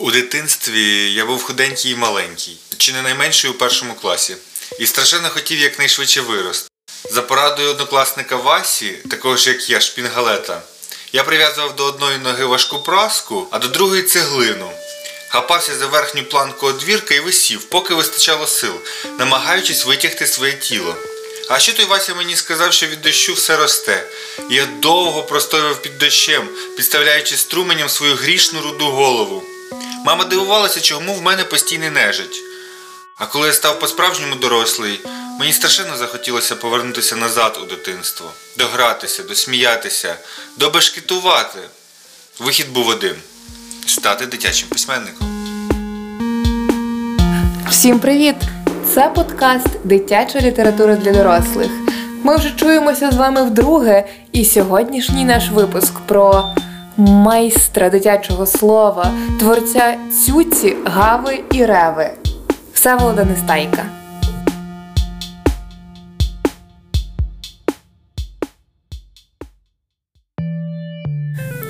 У дитинстві я був худенький і маленький, чи не найменший у першому класі, і страшенно хотів якнайшвидше вирости. За порадою однокласника Васі, такого ж як я, шпінгалета, я прив'язував до одної ноги важку праску, а до другої цеглину. Хапався за верхню планку одвірка і висів, поки вистачало сил, намагаючись витягти своє тіло. А що той Вася мені сказав, що від дощу все росте. Я довго простоював під дощем, підставляючи струменям свою грішну руду голову. Мама дивувалася, чому в мене постійний нежить. А коли я став по-справжньому дорослий, мені страшенно захотілося повернутися назад у дитинство, догратися, досміятися, добешкетувати. Вихід був один стати дитячим письменником. Всім привіт! Це подкаст Дитяча література для дорослих. Ми вже чуємося з вами вдруге, і сьогоднішній наш випуск про майстра дитячого слова, творця цюці, гави і реви. Всеволода Нестайка.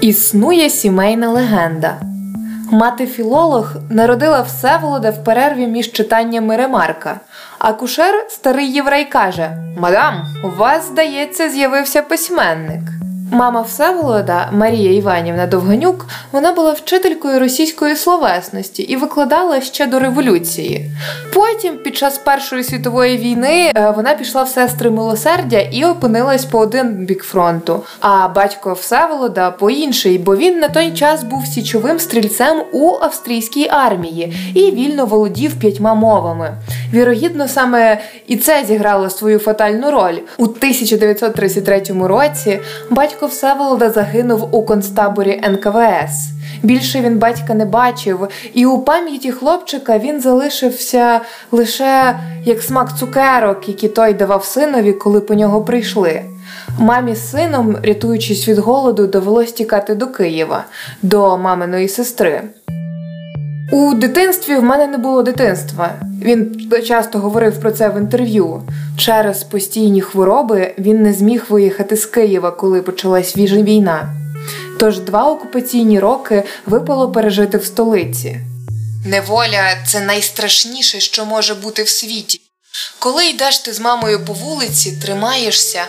Існує сімейна легенда. Мати філолог народила Всеволода в перерві між читаннями ремарка. А кушер, старий єврей, каже: Мадам, у вас, здається, з'явився письменник. Мама Всеволода Марія Іванівна Довганюк вона була вчителькою російської словесності і викладала ще до революції. Потім, під час Першої світової війни, е, вона пішла в сестри милосердя і опинилась по один бік фронту. А батько Всеволода по інший, бо він на той час був січовим стрільцем у австрійській армії і вільно володів п'ятьма мовами. Вірогідно, саме і це зіграло свою фатальну роль у 1933 році. Батько Батько Всеволода загинув у концтаборі НКВС. Більше він батька не бачив, і у пам'яті хлопчика він залишився лише як смак цукерок, які той давав синові, коли по нього прийшли. Мамі з сином, рятуючись від голоду, довелось тікати до Києва, до маминої сестри. У дитинстві в мене не було дитинства. Він часто говорив про це в інтерв'ю. Через постійні хвороби він не зміг виїхати з Києва, коли почалась війна. Тож два окупаційні роки випало пережити в столиці. Неволя це найстрашніше, що може бути в світі. Коли йдеш ти з мамою по вулиці, тримаєшся,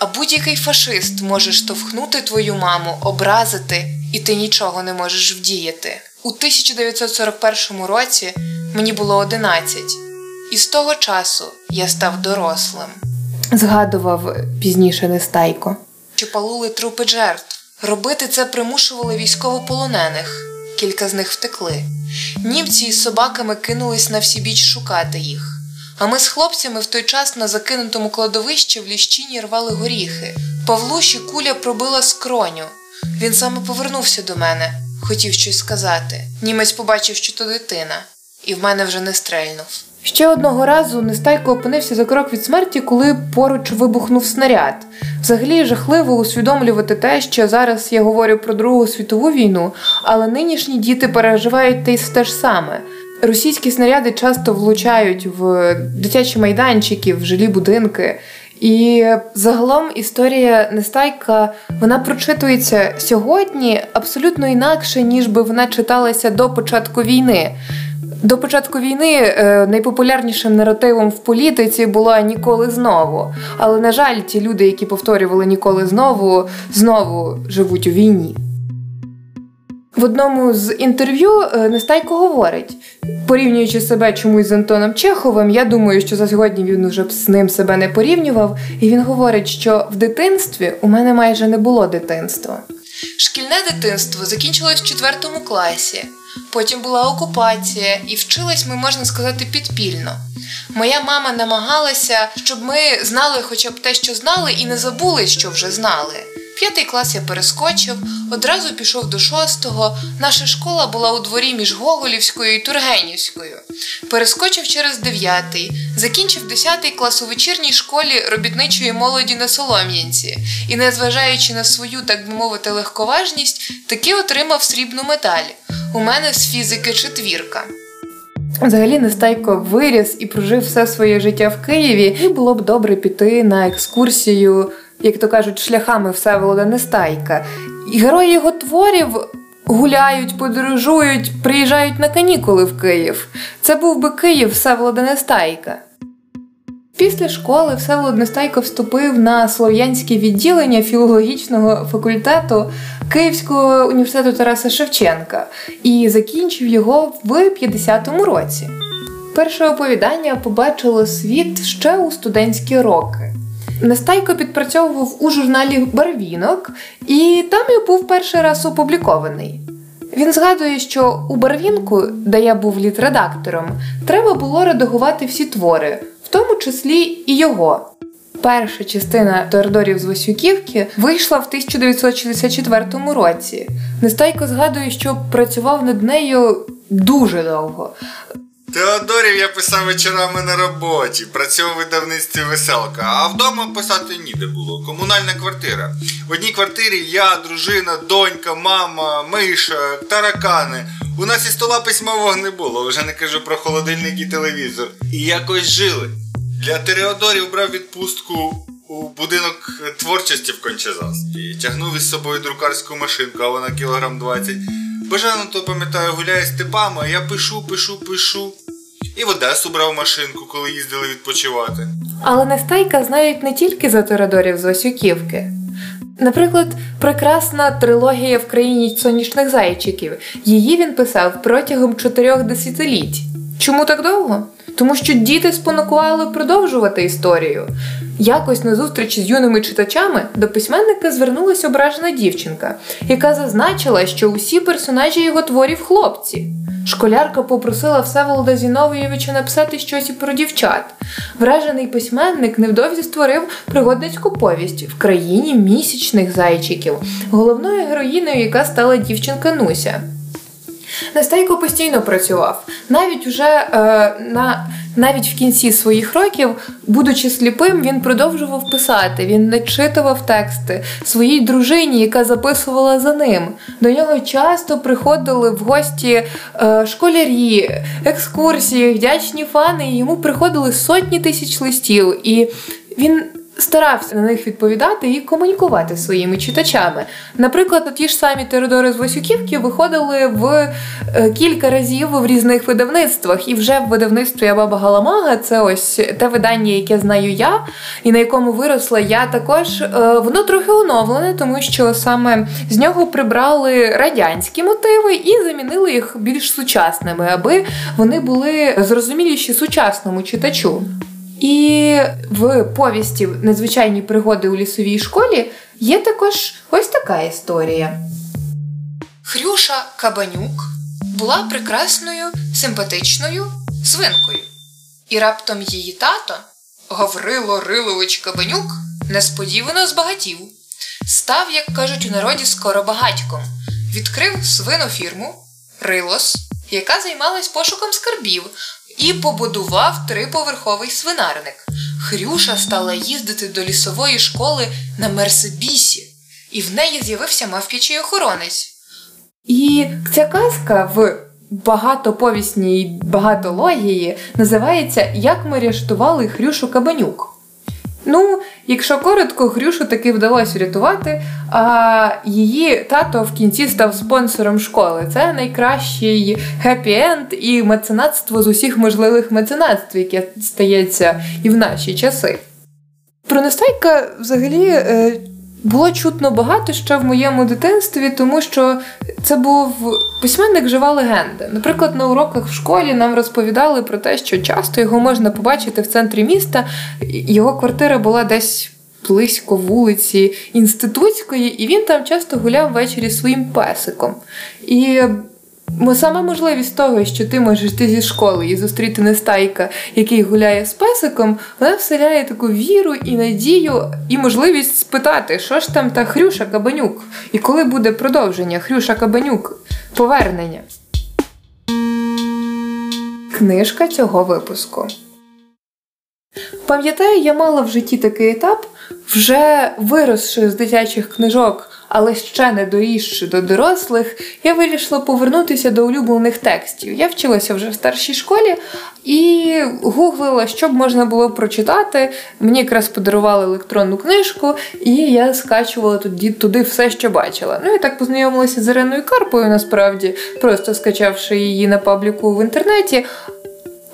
а будь-який фашист може штовхнути твою маму, образити, і ти нічого не можеш вдіяти. У 1941 році мені було 11, і з того часу я став дорослим. Згадував пізніше Нестайко. Чи палули трупи жертв. Робити це примушували військовополонених. Кілька з них втекли. Німці із собаками кинулись на всі біч шукати їх. А ми з хлопцями в той час на закинутому кладовищі в ліщині рвали горіхи. Павлуші куля пробила скроню. Він саме повернувся до мене хотів щось сказати. Німець побачив, що то дитина, і в мене вже не стрельнув. Ще одного разу Нестайко опинився за крок від смерті, коли поруч вибухнув снаряд. Взагалі жахливо усвідомлювати те, що зараз я говорю про Другу світову війну, але нинішні діти переживають те ж саме. Російські снаряди часто влучають в дитячі майданчики, в жилі будинки. І загалом історія Нестайка вона прочитується сьогодні абсолютно інакше, ніж би вона читалася до початку війни. До початку війни е, найпопулярнішим наративом в політиці була ніколи знову. Але на жаль, ті люди, які повторювали ніколи знову, знову живуть у війні. В одному з інтерв'ю е, Нестайко говорить, порівнюючи себе чомусь з Антоном Чеховим, я думаю, що за сьогодні він уже б з ним себе не порівнював. І він говорить, що в дитинстві у мене майже не було дитинства. Шкільне дитинство закінчилось в четвертому класі. Потім була окупація, і вчились ми, можна сказати, підпільно. Моя мама намагалася, щоб ми знали хоча б те, що знали, і не забули, що вже знали. П'ятий клас я перескочив, одразу пішов до шостого. Наша школа була у дворі між Гоголівською і Тургенівською. Перескочив через дев'ятий, закінчив десятий клас у вечірній школі робітничої молоді на Солом'янці і, незважаючи на свою, так би мовити, легковажність, таки отримав срібну медаль. У мене з фізики четвірка. Взагалі Нестайко виріс і прожив все своє життя в Києві, і було б добре піти на екскурсію як то кажуть, шляхами Всеволода Нестайка. І герої його творів гуляють, подорожують, приїжджають на канікули в Київ. Це був би Київ Всеволода Нестайка. Після школи Всеволод Нестайко вступив на слов'янське відділення філологічного факультету Київського університету Тараса Шевченка і закінчив його в 50-му році. Перше оповідання побачило світ ще у студентські роки. Нестайко підпрацьовував у журналі Барвінок, і там і був перший раз опублікований. Він згадує, що у Барвінку, де я був літредактором, треба було редагувати всі твори, в тому числі і його. Перша частина Теодорів з Васюківки вийшла в 1964 році. Нестайко згадує, що працював над нею дуже довго. Теодорів я писав вечорами на роботі, працював у видавництві веселка, а вдома писати ніде було. Комунальна квартира. В одній квартирі я, дружина, донька, мама, миша, таракани. У нас і стола письмового не було, вже не кажу про холодильник і телевізор. І якось жили. Для Тереодорів брав відпустку у будинок творчості в Кончезаспі. Тягнув із собою друкарську машинку, а вона кілограм 20. Бажано то пам'ятаю, гуляє з типами, а я пишу, пишу, пишу. І в Одесу брав машинку, коли їздили відпочивати. Але Нестайка знають не тільки за Теодорів з Васюківки. Наприклад, прекрасна трилогія в країні сонячних зайчиків. Її він писав протягом чотирьох десятиліть. Чому так довго? Тому що діти спонукували продовжувати історію. Якось на зустрічі з юними читачами до письменника звернулася ображена дівчинка, яка зазначила, що усі персонажі його творів хлопці. Школярка попросила Всеволода Зіновійовича написати щось і про дівчат. Вражений письменник невдовзі створив пригодницьку повість в країні місячних зайчиків, головною героїною, яка стала дівчинка Нуся. Нестайко постійно працював. Навіть уже е, на навіть в кінці своїх років, будучи сліпим, він продовжував писати. Він начитував тексти своїй дружині, яка записувала за ним. До нього часто приходили в гості е, школярі, екскурсії, вдячні фани. і Йому приходили сотні тисяч листів. І він старався на них відповідати і комунікувати своїми читачами. Наприклад, ті ж самі Теодори з Васюківки виходили в е, кілька разів в різних видавництвах, і вже в видавництві Баба Галамага це ось те видання, яке знаю я, і на якому виросла я також. Е, воно трохи оновлене, тому що саме з нього прибрали радянські мотиви і замінили їх більш сучасними, аби вони були зрозуміліші сучасному читачу. І в повісті Незвичайні пригоди у лісовій школі є також ось така історія. Хрюша Кабанюк була прекрасною, симпатичною свинкою. І раптом її тато, Гаврило Рилович Кабанюк, несподівано збагатів. Став, як кажуть у народі, скоро багатьком, відкрив свину фірму Рилос, яка займалась пошуком скарбів, і побудував триповерховий свинарник. Хрюша стала їздити до лісової школи на Мерсебісі, і в неї з'явився мавпічий охоронець. І ця казка в багатоповісній багатології називається Як ми рятували Хрюшу Кабанюк. Ну, якщо коротко, Грюшу таки вдалося врятувати, а її тато в кінці став спонсором школи. Це найкращий хеппі-енд і меценатство з усіх можливих меценатств, яке стається і в наші часи. Про Нестайка взагалі е, було чутно багато ще в моєму дитинстві, тому що це був письменник жива легенда. Наприклад, на уроках в школі нам розповідали про те, що часто його можна побачити в центрі міста. Його квартира була десь близько вулиці Інститутської, і він там часто гуляв ввечері своїм песиком. І Саме можливість того, що ти можеш йти зі школи і зустріти нестайка, який гуляє з песиком, вона вселяє таку віру і надію, і можливість спитати, що ж там та Хрюша Кабанюк, і коли буде продовження Хрюша Кабанюк, повернення. Книжка цього випуску. Пам'ятаю, я мала в житті такий етап, Вже виросши з дитячих книжок, але ще не дорісши до дорослих, я вирішила повернутися до улюблених текстів. Я вчилася вже в старшій школі і гуглила, що б можна було прочитати. Мені якраз подарували електронну книжку, і я скачувала туди, туди все, що бачила. Ну і так познайомилася з Іриною Карпою, насправді, просто скачавши її на пабліку в інтернеті.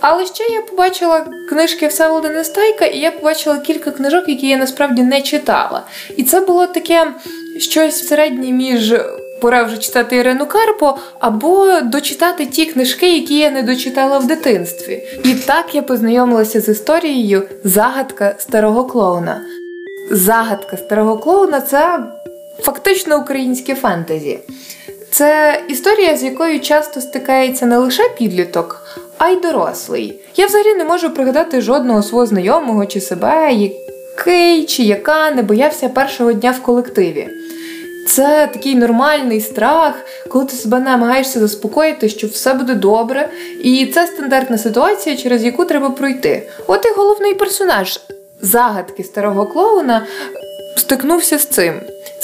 Але ще я побачила книжки Всеволода Нестайка, і я побачила кілька книжок, які я насправді не читала. І це було таке щось середнє між пора вже читати Ірину Карпо, або дочитати ті книжки, які я не дочитала в дитинстві. І так я познайомилася з історією Загадка старого клоуна. Загадка старого клоуна це фактично українське фентезі. Це історія, з якою часто стикається не лише підліток, а й дорослий. Я взагалі не можу пригадати жодного свого знайомого чи себе, який чи яка не боявся першого дня в колективі. Це такий нормальний страх, коли ти себе намагаєшся заспокоїти, що все буде добре, і це стандартна ситуація, через яку треба пройти. От і головний персонаж загадки старого клоуна стикнувся з цим.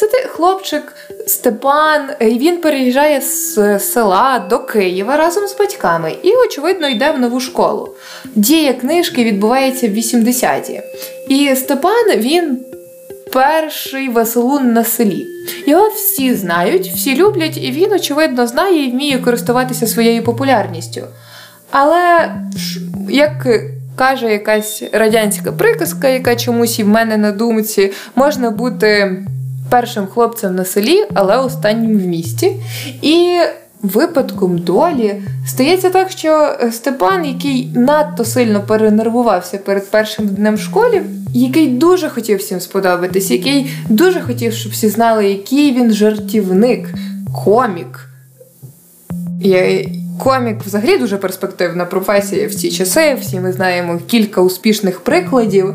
Це ти хлопчик Степан, і він переїжджає з села до Києва разом з батьками і, очевидно, йде в нову школу. Дія книжки відбувається в 80-ті. І Степан він перший веселун на селі. Його всі знають, всі люблять, і він, очевидно, знає і вміє користуватися своєю популярністю. Але як каже якась радянська приказка, яка чомусь і в мене на думці, можна бути першим хлопцем на селі, але останнім в місті. І випадком долі стається так, що Степан, який надто сильно перенервувався перед першим днем в школі, який дуже хотів всім сподобатись, який дуже хотів, щоб всі знали, який він жартівник, комік. Я... Комік взагалі дуже перспективна професія в ці часи. Всі ми знаємо кілька успішних прикладів.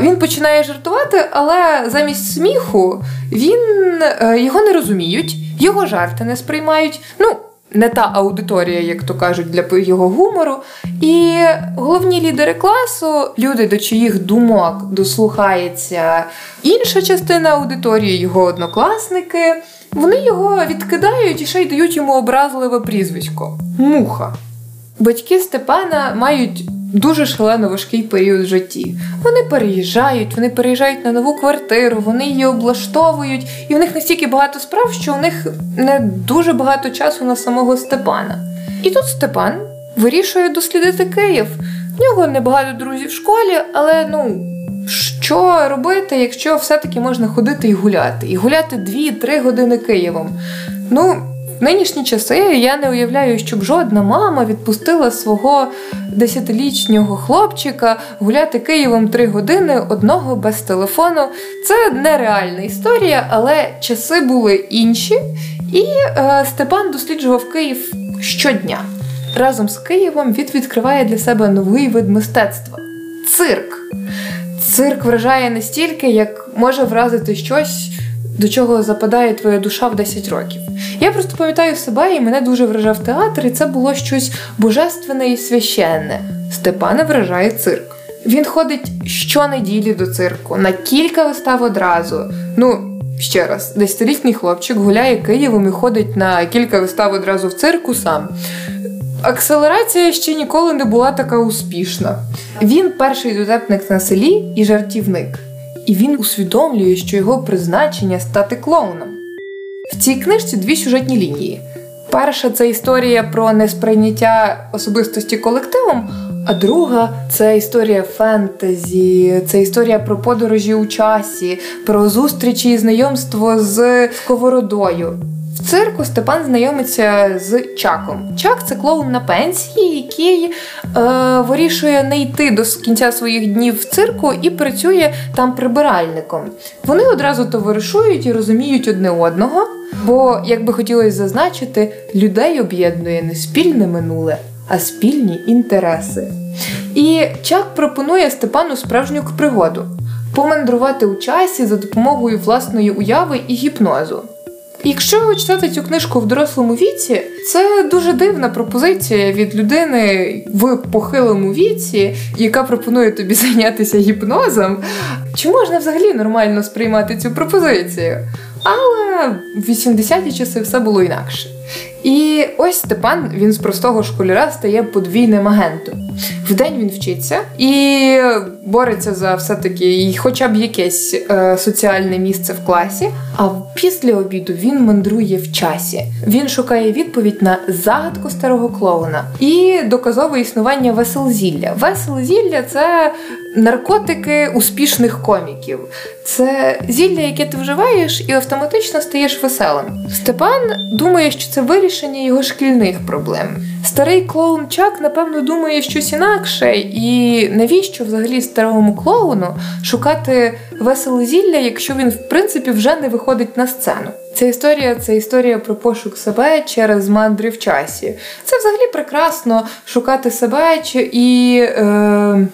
Він починає жартувати, але замість сміху він е, його не розуміють, його жарти не сприймають. Ну, не та аудиторія, як то кажуть, для його гумору. І головні лідери класу, люди, до чиїх думок дослухається інша частина аудиторії, його однокласники. Вони його відкидають і ще й дають йому образливе прізвисько муха. Батьки Степана мають дуже шалено важкий період в житті. Вони переїжджають, вони переїжджають на нову квартиру, вони її облаштовують, і в них настільки багато справ, що у них не дуже багато часу на самого Степана. І тут Степан вирішує дослідити Київ. В нього небагато друзів в школі, але ну. Що робити, якщо все-таки можна ходити і гуляти? І гуляти 2-3 години Києвом. Ну, в нинішні часи я не уявляю, щоб жодна мама відпустила свого десятилітнього хлопчика гуляти Києвом 3 години одного без телефону. Це нереальна історія, але часи були інші. І е, Степан досліджував Київ щодня. Разом з Києвом він відкриває для себе новий вид мистецтва цирк. Цирк вражає настільки, як може вразити щось, до чого западає твоя душа в 10 років. Я просто пам'ятаю себе, і мене дуже вражав театр, і це було щось божественне і священне. Степана вражає цирк. Він ходить щонеділі до цирку, на кілька вистав одразу. Ну, ще раз, десятилітній хлопчик гуляє Києвом і ходить на кілька вистав одразу в цирку сам. Акселерація ще ніколи не була така успішна. Він перший дотепник на селі і жартівник. І він усвідомлює, що його призначення стати клоуном. В цій книжці дві сюжетні лінії. Перша це історія про несприйняття особистості колективом, а друга це історія фентезі, це історія про подорожі у часі, про зустрічі і знайомство з сковородою. Цирку Степан знайомиться з Чаком. Чак це клоун на пенсії, який е, вирішує не йти до кінця своїх днів в цирку і працює там прибиральником. Вони одразу товаришують і розуміють одне одного, бо, як би хотілося зазначити, людей об'єднує не спільне минуле, а спільні інтереси. І Чак пропонує Степану справжню пригоду помандрувати у часі за допомогою власної уяви і гіпнозу. Якщо читати цю книжку в дорослому віці, це дуже дивна пропозиція від людини в похилому віці, яка пропонує тобі зайнятися гіпнозом. Чи можна взагалі нормально сприймати цю пропозицію? Але в 80-ті часи все було інакше. І ось Степан він з простого школяра стає подвійним агентом. Вдень він вчиться і бореться за все-таки хоча б якесь е, соціальне місце в класі. А після обіду він мандрує в часі. Він шукає відповідь на загадку старого клоуна і доказове існування веселзілля. Веселзілля це наркотики успішних коміків. Це зілля, яке ти вживаєш, і автоматично стаєш веселим. Степан думає, що це вирішення його шкільних проблем. Старий клоун Чак, напевно, думає щось інакше, і навіщо взагалі старому клоуну шукати веселе зілля, якщо він в принципі вже не виходить на сцену? Ця історія це історія про пошук себе через мандри в часі. Це взагалі прекрасно шукати себе і. Е,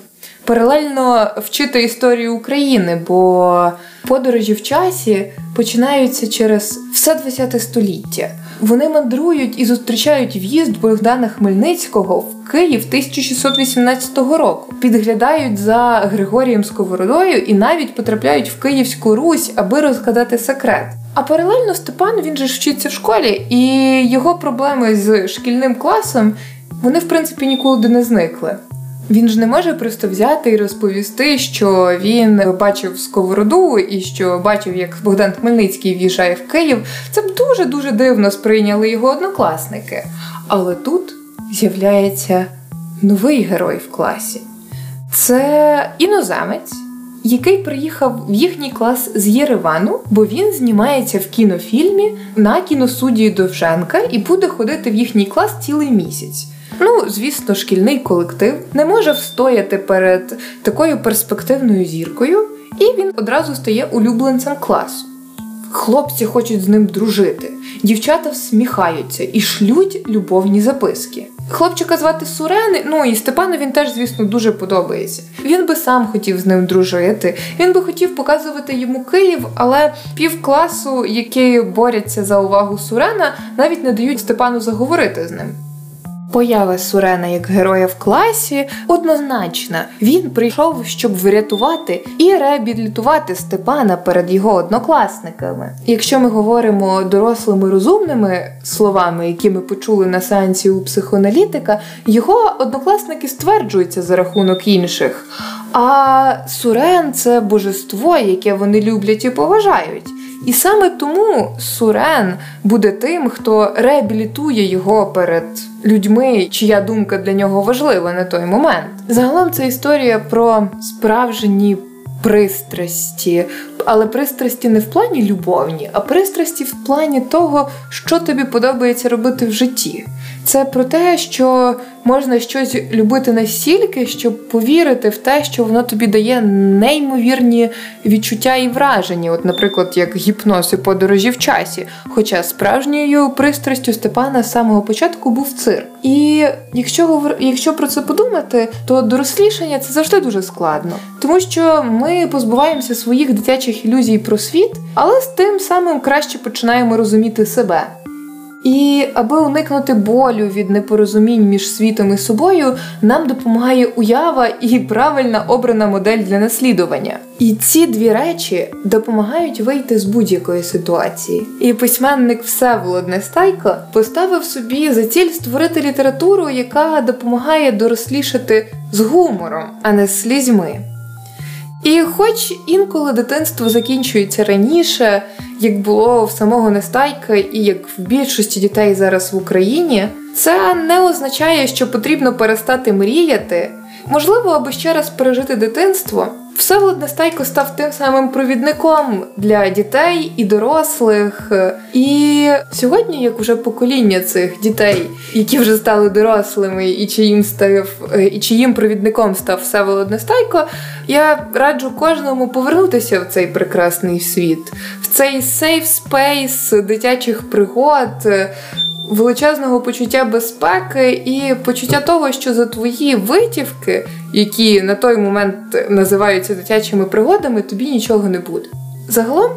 паралельно вчити історію України, бо подорожі в часі починаються через все ХХ століття. Вони мандрують і зустрічають в'їзд Богдана Хмельницького в Київ 1618 року, підглядають за Григорієм Сковородою і навіть потрапляють в Київську Русь, аби розгадати секрет. А паралельно Степан він же вчиться в школі, і його проблеми з шкільним класом вони в принципі нікуди не зникли. Він ж не може просто взяти і розповісти, що він бачив сковороду і що бачив, як Богдан Хмельницький в'їжджає в Київ. Це б дуже дуже дивно сприйняли його однокласники. Але тут з'являється новий герой в класі. Це іноземець, який приїхав в їхній клас з Єревану, бо він знімається в кінофільмі на кіносудії Довженка і буде ходити в їхній клас цілий місяць. Ну, звісно, шкільний колектив не може встояти перед такою перспективною зіркою, і він одразу стає улюбленцем класу. Хлопці хочуть з ним дружити, дівчата всміхаються і шлють любовні записки. Хлопчика звати Сурен, ну і Степану він теж, звісно, дуже подобається. Він би сам хотів з ним дружити, він би хотів показувати йому Київ, але пів класу, які борються за увагу Сурена, навіть не дають Степану заговорити з ним. Поява Сурена як героя в класі однозначна. Він прийшов, щоб врятувати і реабілітувати Степана перед його однокласниками. Якщо ми говоримо дорослими розумними словами, які ми почули на сеансі у психоаналітика, його однокласники стверджуються за рахунок інших. А Сурен це божество, яке вони люблять і поважають. І саме тому Сурен буде тим, хто реабілітує його перед людьми, чия думка для нього важлива на той момент. Загалом це історія про справжні пристрасті, але пристрасті не в плані любовні, а пристрасті в плані того, що тобі подобається робити в житті. Це про те, що можна щось любити настільки, щоб повірити в те, що воно тобі дає неймовірні відчуття і враження, от, наприклад, як гіпноз і подорожі в часі. Хоча справжньою пристрастю Степана з самого початку був цирк. І якщо якщо про це подумати, то дорослішання це завжди дуже складно, тому що ми позбуваємося своїх дитячих ілюзій про світ, але з тим самим краще починаємо розуміти себе. І аби уникнути болю від непорозумінь між світом і собою, нам допомагає уява і правильна обрана модель для наслідування. І ці дві речі допомагають вийти з будь-якої ситуації. І письменник Всеволод Нестайко поставив собі за ціль створити літературу, яка допомагає дорослішати з гумором, а не з слізьми. І хоч інколи дитинство закінчується раніше, як було в самого Нестайка, і як в більшості дітей зараз в Україні, це не означає, що потрібно перестати мріяти. Можливо, аби ще раз пережити дитинство, Всеволод Нестайко став тим самим провідником для дітей і дорослих. І сьогодні, як уже покоління цих дітей, які вже стали дорослими, і чиїм став і чиїм провідником став Всеволод Нестайко, я раджу кожному повернутися в цей прекрасний світ, в цей safe space дитячих пригод величезного почуття безпеки і почуття того, що за твої витівки, які на той момент називаються дитячими пригодами, тобі нічого не буде. Загалом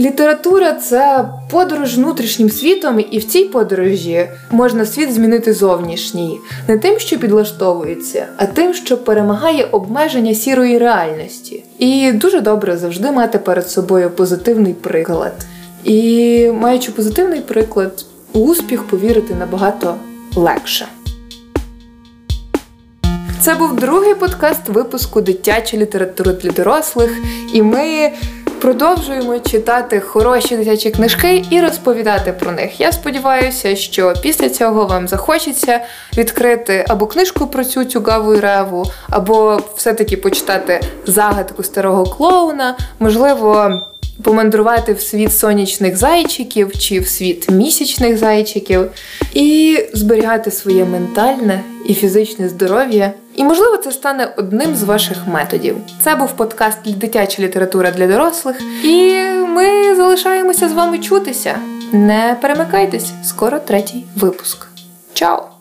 Література це подорож внутрішнім світом, і в цій подорожі можна світ змінити зовнішній, не тим, що підлаштовується, а тим, що перемагає обмеження сірої реальності. І дуже добре завжди мати перед собою позитивний приклад. І маючи позитивний приклад, у успіх повірити набагато легше. Це був другий подкаст випуску дитячої літератури для дорослих, і ми продовжуємо читати хороші дитячі книжки і розповідати про них. Я сподіваюся, що після цього вам захочеться відкрити або книжку про цю цюгаву і реву, або все-таки почитати загадку старого клоуна, можливо. Помандрувати в світ сонячних зайчиків чи в світ місячних зайчиків і зберігати своє ментальне і фізичне здоров'я. І, можливо, це стане одним з ваших методів. Це був подкаст Дитяча література для дорослих, і ми залишаємося з вами чутися. Не перемикайтесь, скоро третій випуск. Чао!